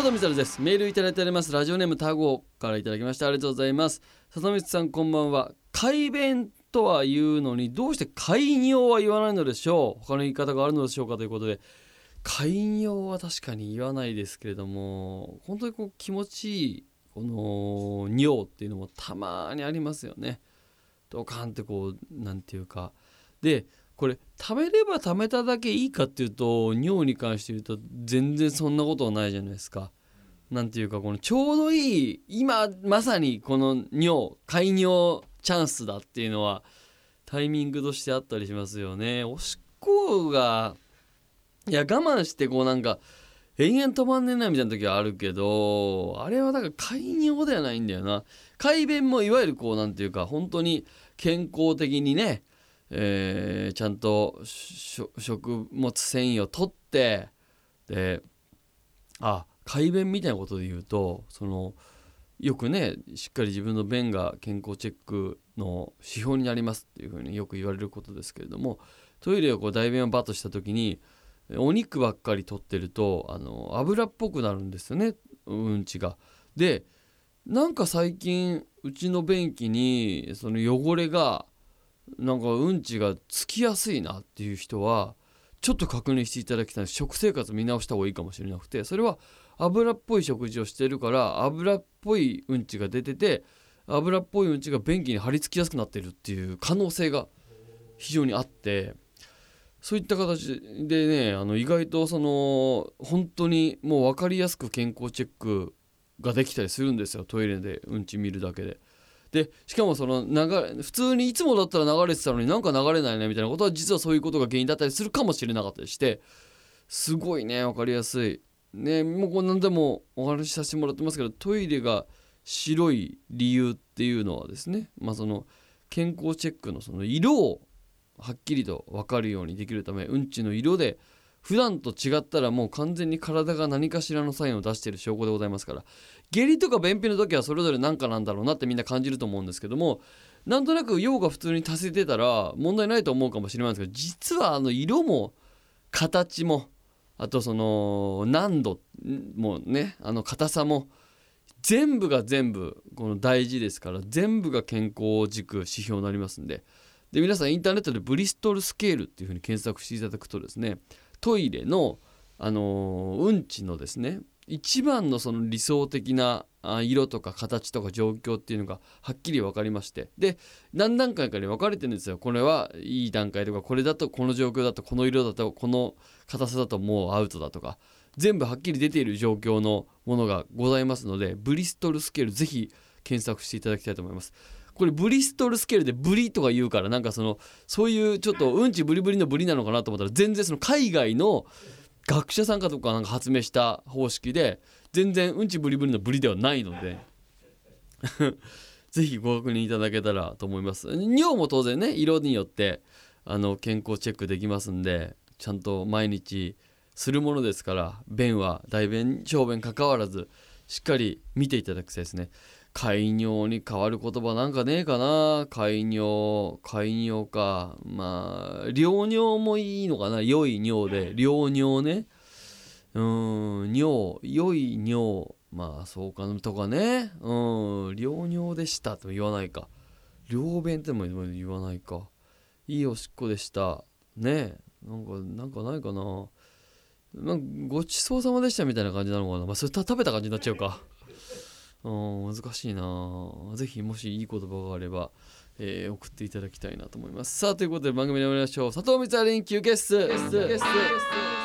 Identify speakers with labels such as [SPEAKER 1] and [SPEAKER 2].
[SPEAKER 1] 佐藤光です。メールいただいております。ラジオネームタゴからいただきました。ありがとうございます。佐藤光さんこんばんは。改便とは言うのにどうして改尿は言わないのでしょう。他の言い方があるのでしょうかということで。改尿は確かに言わないですけれども本当にこう気持ちいいこの尿っていうのもたまにありますよね。ドカンってこうなんていうか。でこれ食べれば食べただけいいかっていうと尿に関して言うと全然そんなことはないじゃないですか。なんていうかこのちょうどいい今まさにこの尿排尿チャンスだっていうのはタイミングとしてあったりしますよね。おしっこがいや我慢してこうなんか延々止まんねえなみたいな時はあるけどあれはだから快尿ではないんだよな快便もいわゆるこうなんていうか本当に健康的にねえー、ちゃんと食物繊維を取ってであ改便みたいなことで言うとそのよくねしっかり自分の便が健康チェックの指標になりますっていうふうによく言われることですけれどもトイレをこう大便をバッとした時にお肉ばっかり取ってるとあの油っぽくなるんですよねうんちが。でなんか最近うちの便器にその汚れがなんかうんちがつきやすいなっていう人はちょっと確認していただきたい。食生活見直した方がいいかもしれなくて。それは油っぽい食事をしてるから油っぽいうんちが出てて油っぽいうんちが便器に張り付きやすくなってるっていう可能性が非常にあって。そういった形でねあの意外とその本当にもう分かりやすく健康チェックができたりするんですよ。トイレでうんち見るだけで。でしかもその流れ普通にいつもだったら流れてたのになんか流れないねみたいなことは実はそういうことが原因だったりするかもしれなかったりしてすごいね分かりやすい。ねもうこんなんでもお話しさせてもらってますけどトイレが白い理由っていうのはですねまあその健康チェックのその色をはっきりと分かるようにできるためうんちの色で普段と違ったらもう完全に体が何かしらのサインを出している証拠でございますから下痢とか便秘の時はそれぞれ何かなんだろうなってみんな感じると思うんですけどもなんとなく用が普通に足せてたら問題ないと思うかもしれないんですけど実はあの色も形もあとその難度もねあの硬さも全部が全部この大事ですから全部が健康軸指標になりますんで。で皆さんインターネットでブリストルスケールっていうふうに検索していただくとですねトイレの、あの、うんちのですね一番のその理想的な色とか形とか状況っていうのがはっきり分かりましてで何段階かに分かれてるんですよこれはいい段階とかこれだとこの状況だとこの色だとこの硬さだともうアウトだとか全部はっきり出ている状況のものがございますのでブリストルスケールぜひ検索していただきたいと思います。これブリストルスケールでブリとか言うからなんかそのそういうちょっとうんちブリブリのブリなのかなと思ったら全然その海外の学者さんかとかなんか発明した方式で全然うんちブリブリのブリではないので。ぜひご確認いただけたらと思います。尿も当然ね色によってあの健康チェックできますんでちゃんと毎日するものですから便は大便小便かかわらずしっかり見ていただきたいですね。開尿に変わる言葉なんかねえかな。開尿開尿か。まあ良尿もいいのかな。良い尿で。良尿ね。うん尿良い尿まあそうかとかね。うん良尿でしたと言わないか。良便っても言わないか。いいおしっこでした。ね。なんかなんかないかな。なんごちそうさまでしたみたいな感じなのかな。まあそれ食べた感じになっちゃうか。うん難しいな。ぜひもしいい言葉があれば、えー、送っていただきたいなと思います。さあということで番組で終わりましょう。佐藤光晴休ゲスト